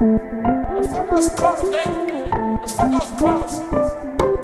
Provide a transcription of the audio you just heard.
It's the most perfect. It's the most.